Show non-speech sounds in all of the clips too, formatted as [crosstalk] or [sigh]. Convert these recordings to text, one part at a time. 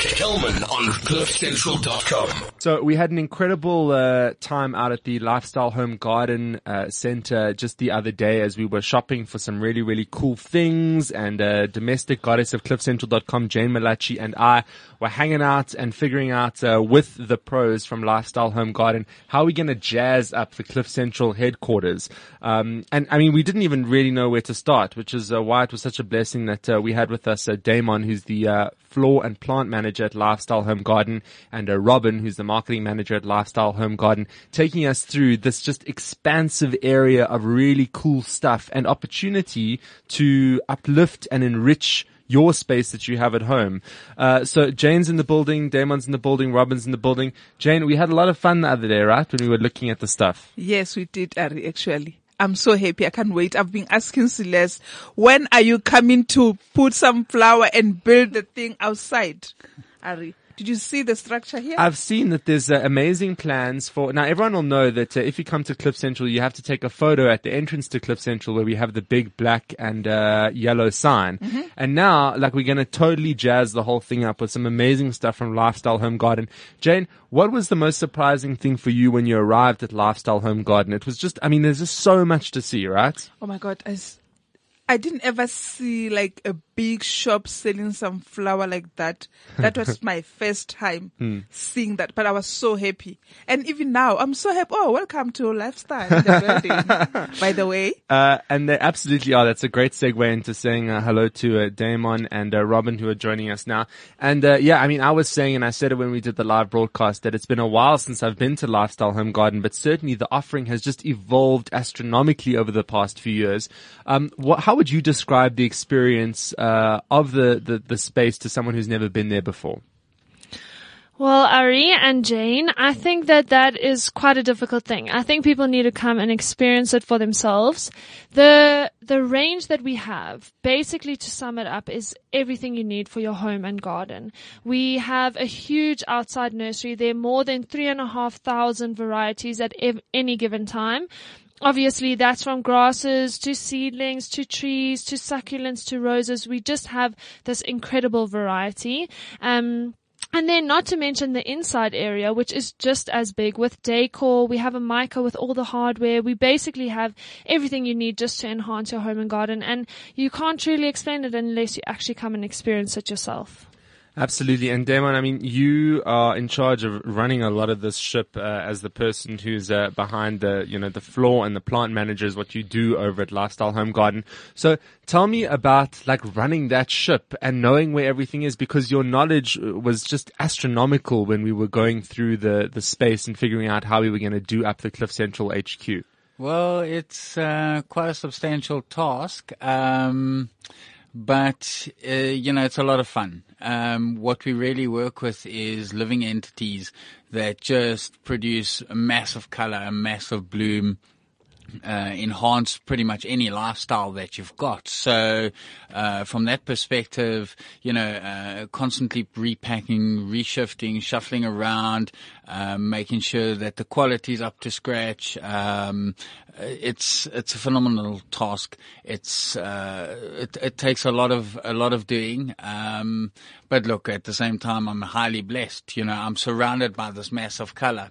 Kelman on cliffcentral.com. So we had an incredible uh, time out at the Lifestyle Home Garden uh, Center just the other day as we were shopping for some really, really cool things and uh, domestic goddess of cliffcentral.com, Jane Malachi and I were hanging out and figuring out uh, with the pros from Lifestyle Home Garden how we're going to jazz up the Cliff Central headquarters. Um, and I mean, we didn't even really know where to start, which is uh, why it was such a blessing that uh, we had with us Damon, who's the floor and plant manager at Lifestyle Home Garden, and Robin, who's the marketing manager at Lifestyle Home Garden, taking us through this just expansive area of really cool stuff and opportunity to uplift and enrich your space that you have at home. Uh, so Jane's in the building, Damon's in the building, Robin's in the building. Jane, we had a lot of fun the other day, right? When we were looking at the stuff. Yes, we did, Ari, actually. I'm so happy. I can't wait. I've been asking Celeste, when are you coming to put some flower and build the thing outside? Ari. Did you see the structure here? I've seen that there's uh, amazing plans for, now everyone will know that uh, if you come to Cliff Central, you have to take a photo at the entrance to Cliff Central where we have the big black and uh, yellow sign. Mm-hmm. And now, like, we're going to totally jazz the whole thing up with some amazing stuff from Lifestyle Home Garden. Jane, what was the most surprising thing for you when you arrived at Lifestyle Home Garden? It was just, I mean, there's just so much to see, right? oh my God. I, I didn't ever see like a big shop selling some flower like that. That was [laughs] my first time seeing that, but I was so happy. And even now, I'm so happy. Oh, welcome to Lifestyle the [laughs] by the way. Uh, and they absolutely are. That's a great segue into saying uh, hello to uh, Damon and uh, Robin who are joining us now. And uh, yeah, I mean, I was saying, and I said it when we did the live broadcast, that it's been a while since I've been to Lifestyle Home Garden, but certainly the offering has just evolved astronomically over the past few years. Um, what, how would you describe the experience uh, Uh, of the, the the space to someone who's never been there before? Well, Ari and Jane, I think that that is quite a difficult thing. I think people need to come and experience it for themselves. The, the range that we have, basically to sum it up, is everything you need for your home and garden. We have a huge outside nursery. There are more than three and a half thousand varieties at ev- any given time. Obviously, that's from grasses to seedlings to trees to succulents to roses. We just have this incredible variety. Um, and then not to mention the inside area, which is just as big with decor. We have a mica with all the hardware. We basically have everything you need just to enhance your home and garden. And you can't truly explain it unless you actually come and experience it yourself. Absolutely. And Damon, I mean, you are in charge of running a lot of this ship uh, as the person who's uh, behind the, you know, the floor and the plant managers, what you do over at Lifestyle Home Garden. So tell me about like running that ship and knowing where everything is because your knowledge uh, was just astronomical when we were going through the, the space and figuring out how we were going to do up the Cliff Central HQ. Well, it's uh, quite a substantial task, um, but uh, you know it's a lot of fun. Um, what we really work with is living entities that just produce a massive color, a massive bloom, uh, enhance pretty much any lifestyle that you've got. So, uh, from that perspective, you know, uh, constantly repacking, reshifting, shuffling around, um, making sure that the quality is up to scratch. Um, it's it's a phenomenal task. It's uh, it, it takes a lot of a lot of doing. Um, but look, at the same time, I'm highly blessed. You know, I'm surrounded by this mass of color.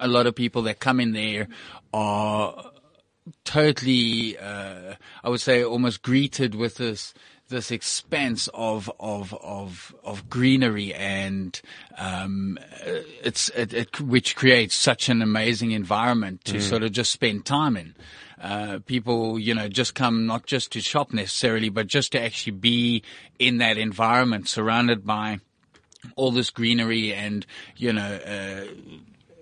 A lot of people that come in there are totally, uh, I would say almost greeted with this, this expanse of, of, of, of greenery and, um, it's, it, it, which creates such an amazing environment to sort of just spend time in. Uh, people, you know, just come not just to shop necessarily, but just to actually be in that environment surrounded by all this greenery and, you know, uh,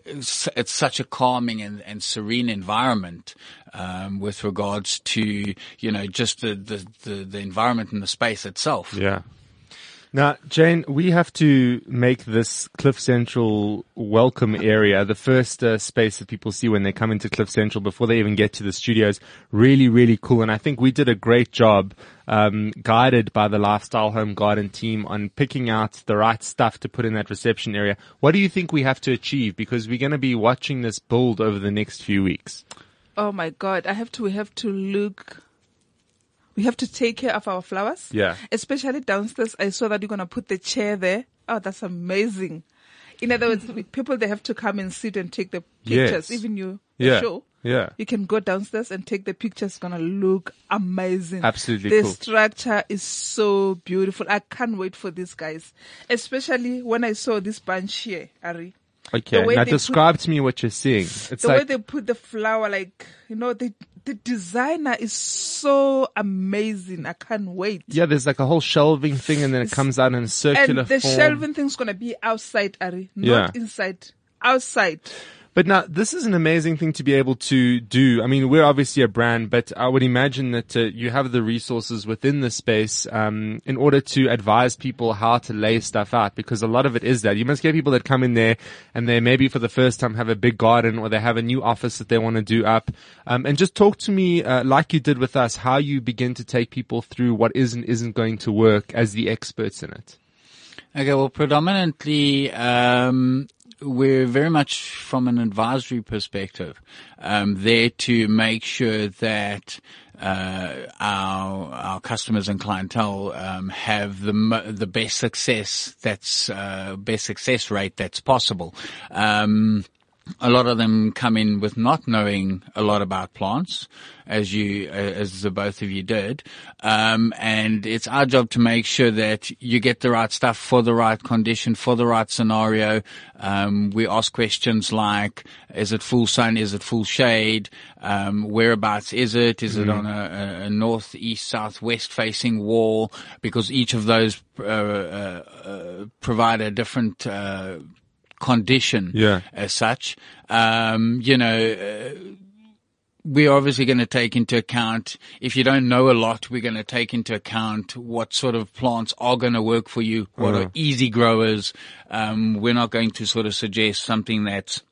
it's, it's such a calming and, and serene environment um, with regards to you know just the, the, the, the environment and the space itself. Yeah. Now, Jane, we have to make this Cliff Central welcome area the first uh, space that people see when they come into Cliff Central before they even get to the studios. Really, really cool. And I think we did a great job, um, guided by the Lifestyle Home Garden team on picking out the right stuff to put in that reception area. What do you think we have to achieve? Because we're going to be watching this build over the next few weeks. Oh my God. I have to, we have to look, we have to take care of our flowers. Yeah. Especially downstairs. I saw that you're going to put the chair there. Oh, that's amazing. In other words, people they have to come and sit and take the pictures. Yes. Even you, Yeah. show. Yeah. You can go downstairs and take the pictures. It's gonna look amazing. Absolutely The cool. structure is so beautiful. I can't wait for these guys. Especially when I saw this bunch here, Ari. Okay. Now they put- describe to me what you're seeing. It's the way they put the flower, like, you know, the, the designer is so amazing. I can't wait. yeah, there's like a whole shelving thing, and then it comes out in a circular and the form. shelving thing's gonna be outside, Ari, not Yeah. inside. Outside. But now, this is an amazing thing to be able to do. I mean, we're obviously a brand, but I would imagine that uh, you have the resources within the space um, in order to advise people how to lay stuff out, because a lot of it is that. You must get people that come in there and they maybe for the first time have a big garden or they have a new office that they want to do up. Um, and just talk to me, uh, like you did with us, how you begin to take people through what is and isn't going to work as the experts in it. Okay, well, predominantly, um, we're very much from an advisory perspective, um, there to make sure that, uh, our, our customers and clientele, um, have the, the best success that's, uh, best success rate that's possible. Um, a lot of them come in with not knowing a lot about plants, as you, uh, as the both of you did. Um, and it's our job to make sure that you get the right stuff for the right condition, for the right scenario. Um, we ask questions like, is it full sun? Is it full shade? Um, whereabouts is it? Is it on a, a north, east, south, west facing wall? Because each of those, uh, uh, uh, provide a different, uh, condition Yeah. as such. Um, you know, uh, we're obviously going to take into account, if you don't know a lot, we're going to take into account what sort of plants are going to work for you, what are easy growers. Um, we're not going to sort of suggest something that's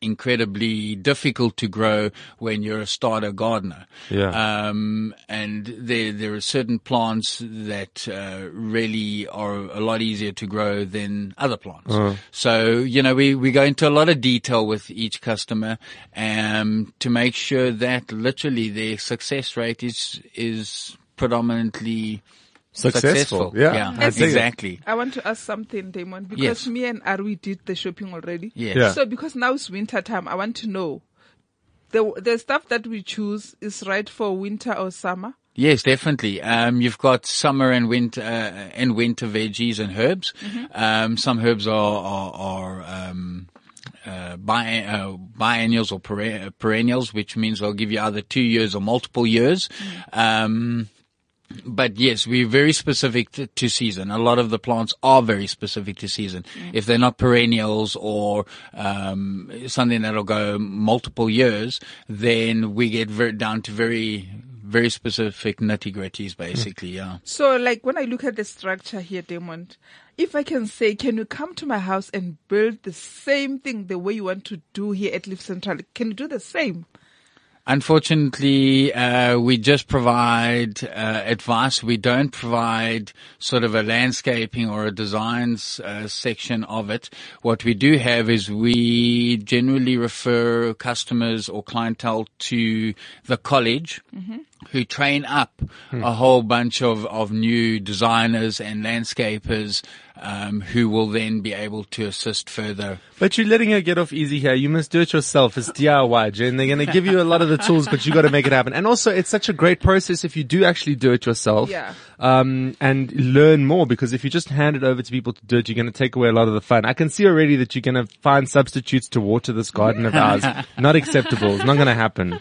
incredibly difficult to grow when you're a starter gardener. Yeah. Um, and there, there are certain plants that, uh, really are a lot easier to grow than other plants. So, you know, we, we go into a lot of detail with each customer, um, to make sure that literally their success rate is, is predominantly Successful. Yeah. I As- dig it. exactly. I want to ask something, Damon, because Yes. me and Ari did the shopping already. Yes. Yeah. So because now it's winter time, I want to know the the stuff that we choose is right for winter or summer. Yes, definitely. Um, you've got summer and winter uh, and winter veggies and herbs. Um, some herbs are are, are um, uh, bi- uh, biennials or peren- perennials, which means they'll give you either two years or multiple years. Um, but yes, we're very specific to, to season. A lot of the plants are very specific to season. If they're not perennials or um, something that'll go multiple years, then we get very, down to very, very specific nitty gritties, basically. Yeah. So like when I look at the structure here, Damon, if I can say, can you come to my house and build the same thing the way you want to do here at Live Central? Can you do the same? Unfortunately, uh, we just provide uh, advice. We don't provide sort of a landscaping or a designs uh, section of it. What we do have is we generally refer customers or clientele to the college. Who train up a whole bunch of, of new designers and landscapers um, who will then be able to assist further But you're letting her get off easy here. You must do it yourself. It's DIY, Jen. They're going to give you a lot of the tools, but you got to make it happen. And also, it's such a great process if you do actually do it yourself. Yeah. Um, and learn more because if you just hand it over to people to do it, you're going to take away a lot of the fun. I can see already that you're going to find substitutes to water this garden of ours. [laughs] not acceptable. It's not going to happen.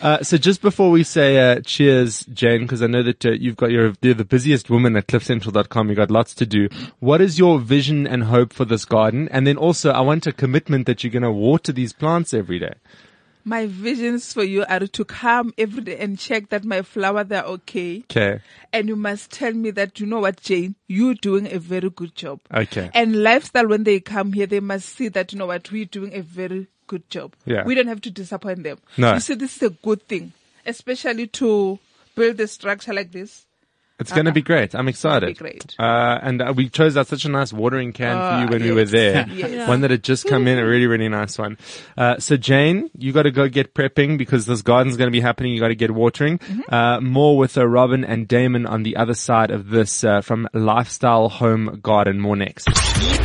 Uh, so just before we say uh, cheers, Jane, because I know that uh, you've got your you're the busiest woman at cliffcentral.com. You've got lots to do. What is your vision and hope for this garden? And then also, I want a commitment that you're going to water these plants every day. My visions for you are to come every day and check that my flower they're okay. Okay. And you must tell me that you know what, Jane, you're doing a very good job. Okay. And lifestyle, when they come here, they must see that you know what, we're doing a very good job. Yeah. We don't have to disappoint them. No. You see, this is a good thing, especially to build a structure like this. It's going to be great. I'm excited. be great. Uh, and uh, we chose out such a nice watering can for Ah, you when we were there. [laughs] Yes. One that had just come in, a really, really nice one. Uh, so Jane, you got to go get prepping because this garden's going to be happening. You got to get watering. Mm-hmm. Uh, more with uh, Robin and Damon on the other side of this uh, from Lifestyle Home Garden. More next.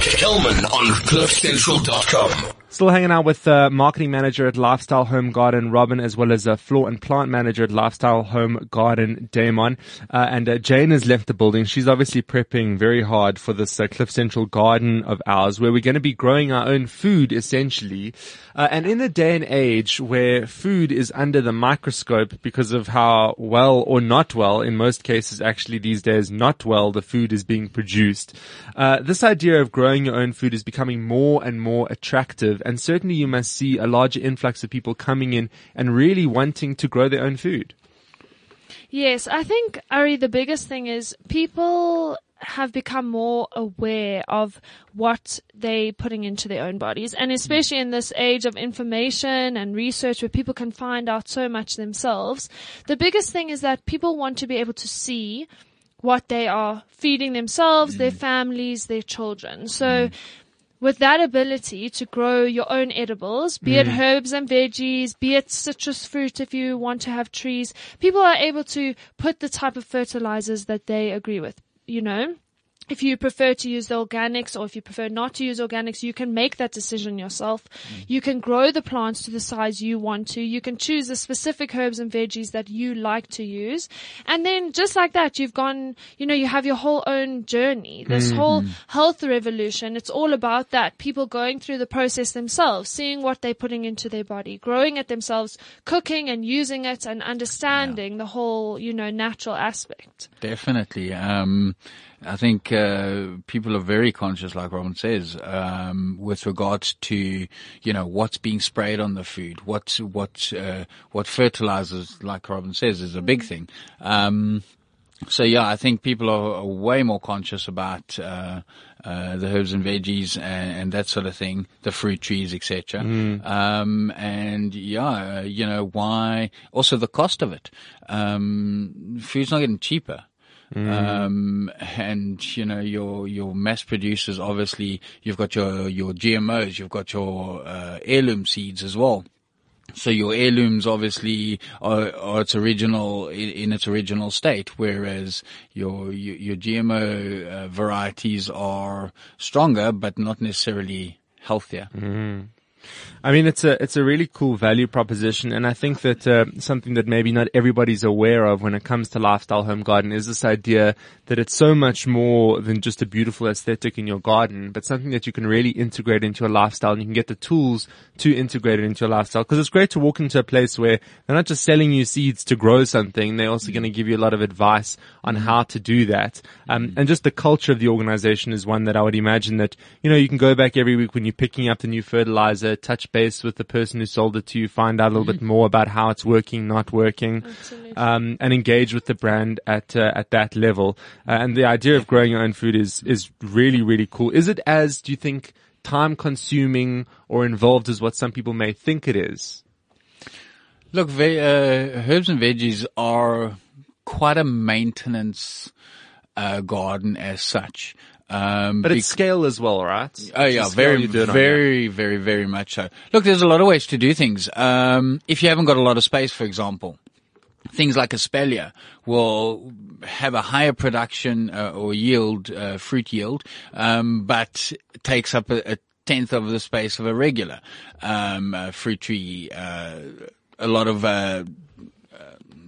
Kelman on CliffCentral.com. Still hanging out with uh, marketing manager at Lifestyle Home Garden, Robin, as well as a floor and plant manager at Lifestyle Home Garden, Damon. Uh, and uh, Jane has left the building. She's obviously prepping very hard for this uh, Cliff Central garden of ours, where we're going to be growing our own food, essentially. Uh, and in a day and age where food is under the microscope because of how well or not well, in most cases, actually these days, not well, the food is being produced. Uh, this idea of growing your own food is becoming more and more attractive. And certainly you must see a larger influx of people coming in and really wanting to grow their own food. Yes, I think, Ari, the biggest thing is people have become more aware of what they're putting into their own bodies. And especially in this age of information and research where people can find out so much themselves, the biggest thing is that people want to be able to see what they are feeding themselves, their mm. families, their children. So mm. With that ability to grow your own edibles, be it mm. herbs and veggies, be it citrus fruit if you want to have trees, people are able to put the type of fertilizers that they agree with, you know? If you prefer to use the organics or if you prefer not to use organics, you can make that decision yourself. You can grow the plants to the size you want to. You can choose the specific herbs and veggies that you like to use. And then just like that, you've gone, you know, you have your whole own journey. This whole health revolution, it's all about that. People going through the process themselves, seeing what they're putting into their body, growing it themselves, cooking and using it and understanding the whole, you know, natural aspect. Definitely. Um, I think uh, people are very conscious, like Robin says, um, with regards to you know what's being sprayed on the food, what's what uh, what fertilizers, like Robin says, is a big thing. Um, so yeah, I think people are, way more conscious about uh, uh, the herbs and veggies and, and that sort of thing, the fruit trees, etc. Um, and yeah, uh, you know why? Also the cost of it. Um, food's not getting cheaper. Um, and you know, your, your mass producers, obviously, you've got your, your GMOs, you've got your, uh, heirloom seeds as well. So your heirlooms obviously are, are its original in, in its original state, whereas your your, your GMO uh, varieties are stronger, but not necessarily healthier. I mean, it's a it's a really cool value proposition, and I think that uh, something that maybe not everybody's aware of when it comes to lifestyle home garden is this idea that it's so much more than just a beautiful aesthetic in your garden, but something that you can really integrate into your lifestyle, and you can get the tools to integrate it into your lifestyle. Because it's great to walk into a place where they're not just selling you seeds to grow something; they're also going to give you a lot of advice on how to do that. Um, and just the culture of the organization is one that I would imagine that you know you can go back every week when you're picking up the new fertilizer, touch base with the person who sold it to you, find out a little bit [laughs] more about how it's working, not working, um, and engage with the brand at uh, at that level. Uh, and the idea of growing your own food is is really really cool. Is it as do you think time consuming or involved as what some people may think it is? Look, ve- uh, herbs and veggies are quite a maintenance uh, garden as such. Um, But bec- it's scale as well, right? Oh yeah, very, you do it on, very, very, very much so. Look, there's a lot of ways to do things. Um, if you haven't got a lot of space, for example, things like espalier will have a higher production uh, or yield, uh, fruit yield, um, but takes up a, a tenth of the space of a regular um, uh, fruit tree. Uh, a lot of uh,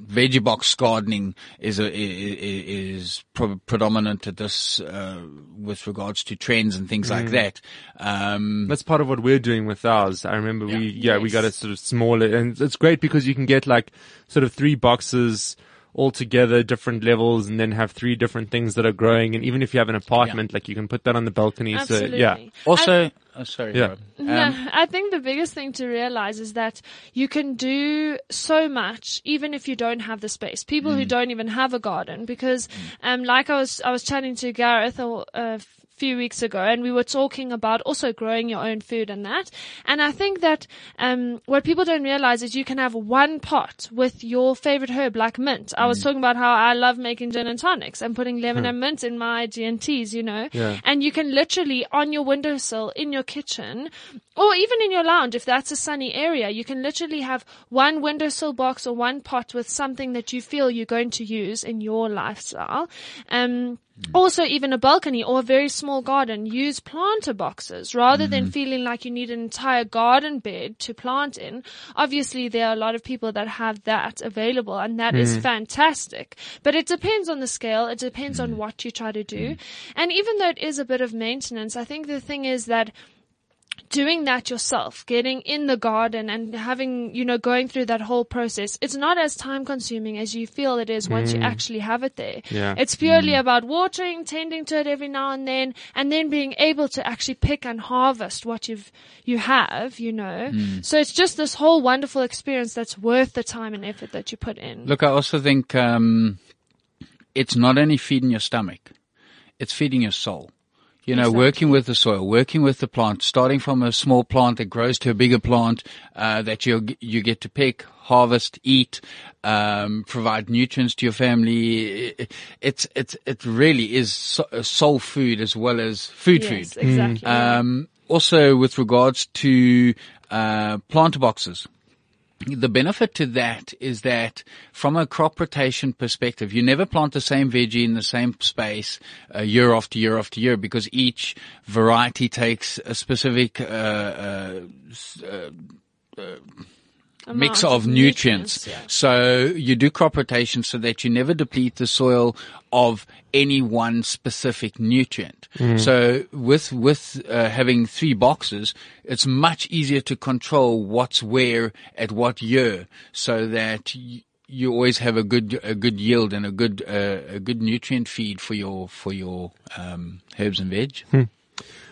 veggie box gardening is a, is pro- predominant at this uh, with regards to trends and things Mm. like that. Um, That's part of what we're doing with ours. I remember we, yeah, we got a sort of smaller, and it's great because you can get like sort of three boxes all together, different levels, and then have three different things that are growing. And even if you have an apartment, like you can put that on the balcony. Absolutely. So yeah, also, oh, sorry, Yeah. Rob. Yeah, Um, I think the biggest thing to realize is that you can do so much even if you don't have the space. People Mm. who don't even have a garden, because, um, like I was, I was chatting to Gareth or, a few weeks ago and we were talking about also growing your own food and that. And I think that, um, what people don't realize is you can have one pot with your favorite herb like mint. I was talking about how I love making gin and tonics and putting lemon and mint in my G&Ts, you know, Yeah. and you can literally on your windowsill in your kitchen or even in your lounge, if that's a sunny area, you can literally have one windowsill box or one pot with something that you feel you're going to use in your lifestyle. Um, also, even a balcony or a very small garden, use planter boxes rather than mm-hmm. feeling like you need an entire garden bed to plant in. Obviously, there are a lot of people that have that available and that is mm. fantastic. But it depends on the scale. It depends on mm. what you try to do. Mm. And even though it is a bit of maintenance, I think the thing is that doing that yourself, getting in the garden and having, you know, going through that whole process, it's not as time consuming as you feel it is once you mm. actually have it there. Yeah. It's purely mm. about watering, tending to it every now and then, and then being able to actually pick and harvest what you've, you have, you know. Mm. So it's just this whole wonderful experience that's worth the time and effort that you put in. Look, I also think um, it's not only feeding your stomach; it's feeding your soul. You know, Exactly. working with the soil, working with the plant, starting from a small plant that grows to a bigger plant uh, that you you get to pick, harvest, eat, um, provide nutrients to your family. It- It's it's it really is so- soul food as well as food yes, food. exactly. Um, also, with regards to uh, planter boxes, the benefit to that is that from a crop rotation perspective, you never plant the same veggie in the same space uh, year after year after year because each variety takes a specific uh, uh, s- mix Amount of nutrients. yeah. So you do crop rotation so that you never deplete the soil of any one specific nutrient. So with with uh, having three boxes, it's much easier to control what's where at what year, so that. Y- you always have a good a good yield and a good uh, a good nutrient feed for your for your um, herbs and veg.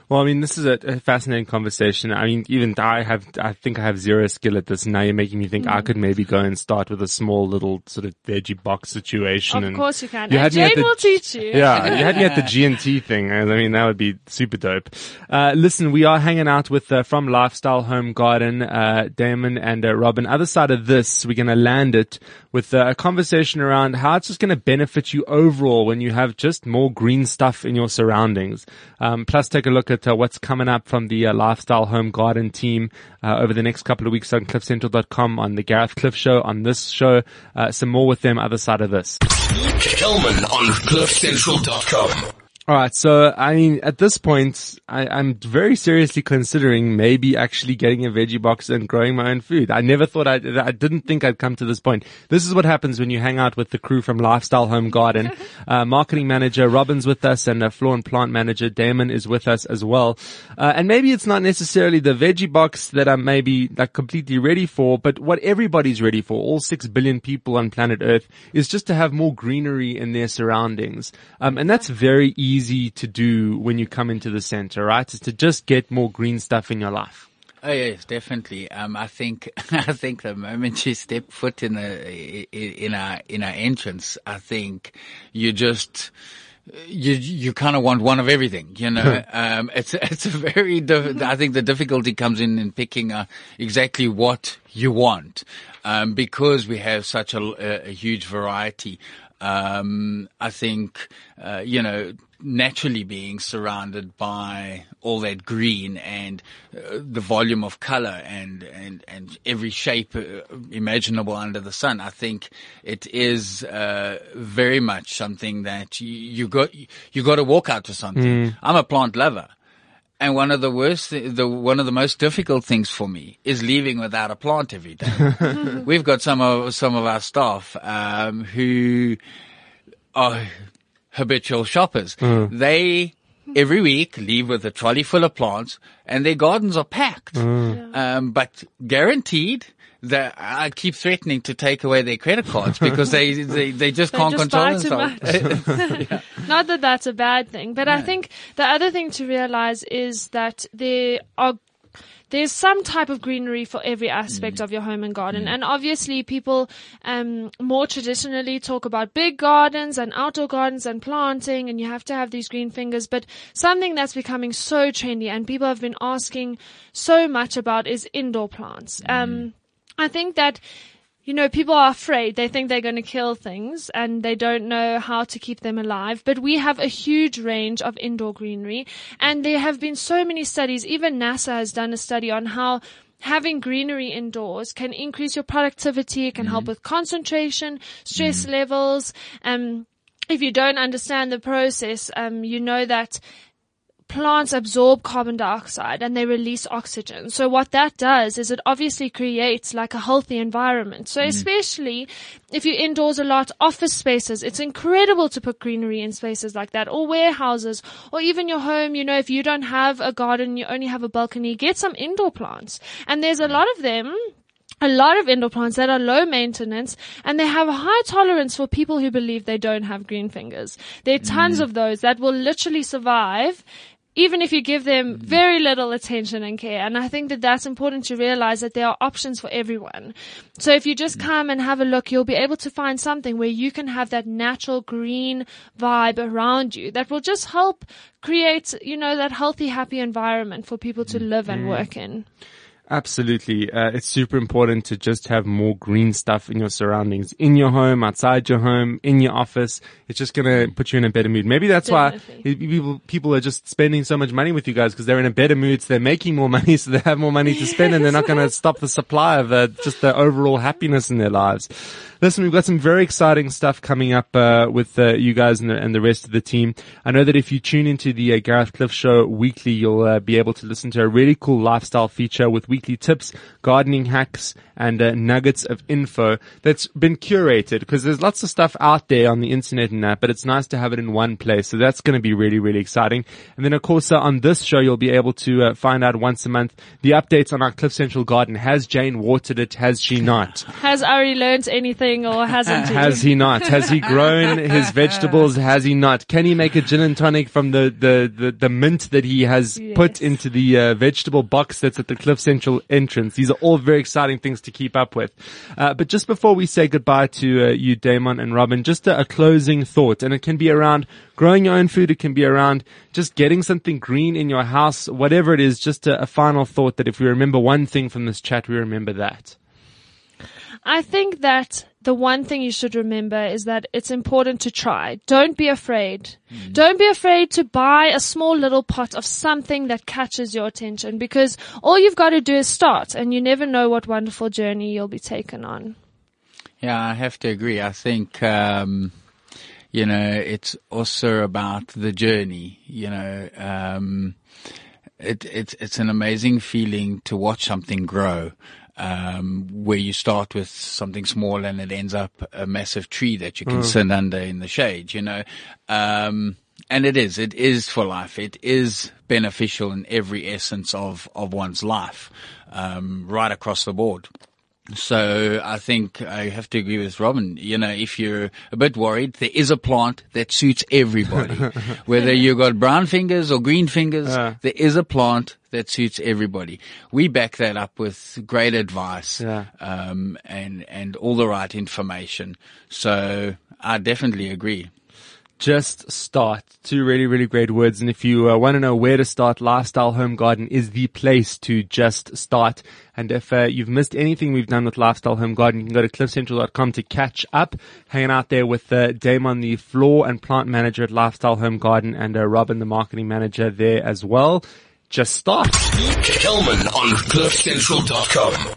Well, I mean, this is a, a fascinating conversation. I mean, even I have, I think I have zero skill at this. Now you're making me think I Mm. could maybe go and start with a small little sort of veggie box situation. Of and course you can. You and had me at Jane the- will teach you. Yeah, you [laughs] had me at the G and T thing. I mean, that would be super dope. Uh, listen, we are hanging out with uh, from Lifestyle Home Garden, uh, Damon and uh, Robin. Other side of this, we're going to land it with uh, a conversation around how it's just going to benefit you overall when you have just more green stuff in your surroundings. Um, plus, take a look at uh, what's coming up from the uh, Lifestyle Home Garden team uh, over the next couple of weeks on CliffCentral.com, on the Gareth Cliff Show, on this show. Uh, some more with them. Other side of this. Kelman on CliffCentral.com. All right. So, I mean, at this point, I, I'm very seriously considering maybe actually getting a veggie box and growing my own food. I never thought I, I didn't think I'd come to this point. This is what happens when you hang out with the crew from Lifestyle Home Garden. [laughs] Uh, marketing manager Robin's with us and uh, floor and plant manager Damon is with us as well. Uh, and maybe it's not necessarily the veggie box that I'm maybe like completely ready for, but what everybody's ready for, all six billion people on planet Earth, is just to have more greenery in their surroundings. Um, and that's very easy to do when you come into the center, right? Is to just get more green stuff in your life. Oh yes, definitely. Um, I think [laughs] I think the moment you step foot in a in our in our entrance, I think you just you you kind of want one of everything, you know. [laughs] um, it's it's a very diff- I think the difficulty comes in in picking uh, exactly what you want, um, because we have such a, a, a huge variety. Um, I think uh, you know naturally being surrounded by all that green and uh, the volume of color and, and, and every shape uh, imaginable under the sun. I think it is, uh, very much something that you, you got, you got to walk out to something. I'm a plant lover. And one of the worst, the one of the most difficult things for me is leaving without a plant every day. [laughs] We've got some of some of our staff um, who are habitual shoppers. They every week leave with a trolley full of plants, and their gardens are packed. Um, but guaranteed. That I keep threatening to take away their credit cards because they [laughs] they, they just They can't just control themselves. much. [laughs] [laughs] Not that that's a bad thing, but I think the other thing to realize is that there are there's some type of greenery for every aspect of your home and garden. And obviously people, um, more traditionally talk about big gardens and outdoor gardens and planting and you have to have these green fingers. But something that's becoming so trendy and people have been asking so much about is indoor plants. Um, I think that you know, people are afraid. They think they're going to kill things and they don't know how to keep them alive. But we have a huge range of indoor greenery and there have been so many studies. Even NASA has done a study on how having greenery indoors can increase your productivity. It can help with concentration, stress levels. Um, if you don't understand the process, um, you know that plants absorb carbon dioxide and they release oxygen. So what that does is it obviously creates like a healthy environment. So mm. especially if you're indoors a lot, office spaces, it's incredible to put greenery in spaces like that or warehouses or even your home. You know, if you don't have a garden, you only have a balcony, get some indoor plants. And there's a lot of them a lot of indoor plants that are low maintenance and they have a high tolerance for people who believe they don't have green fingers. There are tons mm. of those that will literally survive even if you give them mm. very little attention and care. And I think that that's important to realize that there are options for everyone. So if you just mm. come and have a look, you'll be able to find something where you can have that natural green vibe around you that will just help create, you know, that healthy, happy environment for people to mm. live and work in. Absolutely. Uh, it's super important to just have more green stuff in your surroundings, in your home, outside your home, in your office. It's just going to put you in a better mood. Maybe that's Definitely. why people, people are just spending so much money with you guys because they're in a better mood. So they're making more [laughs] money. So they have more money to spend and they're not going [laughs] to stop the supply of uh, just the overall happiness in their lives. Listen, we've got some very exciting stuff coming up uh, with uh, you guys and the, and the rest of the team. I know that if you tune into the uh, Gareth Cliff Show weekly, you'll uh, be able to listen to a really cool lifestyle feature with weekly tips, gardening hacks, and uh, nuggets of info that's been curated because there's lots of stuff out there on the internet and that, but it's nice to have it in one place. So that's going to be really, really exciting. And then of course uh, on this show, you'll be able to find out once a month the updates on our Cliff Central garden. Has Jane watered it? Has she not? Has Ari learned anything or hasn't [laughs] he? Has he not? Has he grown his [laughs] vegetables? Has he not? Can he make a gin and tonic from the, the, the, the mint that he has Yes. put into the uh, vegetable box that's at the Cliff Central entrance? These are all very exciting things to keep up with. Uh, but just before we say goodbye to uh, you, Damon and Robin, just a, a closing thought, and it can be around growing your own food. It can be around just getting something green in your house, whatever it is. Just a, a final thought that if we remember one thing from this chat, we remember that. I think that the one thing you should remember is that it's important to try. Don't be afraid. Don't be afraid to buy a small little pot of something that catches your attention because all you've got to do is start and you never know what wonderful journey you'll be taken on. Yeah, I have to agree. I think, um, you know, it's also about the journey, you know, um, it, it's, it's an amazing feeling to watch something grow. Um, where you start with something small and it ends up a massive tree that you can sit under in the shade, you know. Um, and it is, it is for life. It is beneficial in every essence of, of one's life, um, right across the board. So I think I have to agree with Robin. You know, if you're a bit worried, there is a plant that suits everybody. [laughs] Whether you've got brown fingers or green fingers, Yeah. there is a plant that suits everybody. We back that up with great advice, Yeah. um, and, and all the right information. So I definitely agree. just start. Two really, really great words. And if you uh, want to know where to start, Lifestyle Home Garden is the place to just start. And if uh, you've missed anything we've done with Lifestyle Home Garden, you can go to cliffcentral.com to catch up. Hanging out there with uh, Damon, the floor and plant manager at Lifestyle Home Garden, and uh, Robin, the marketing manager there as well. Just start. Kelman on cliffcentral.com.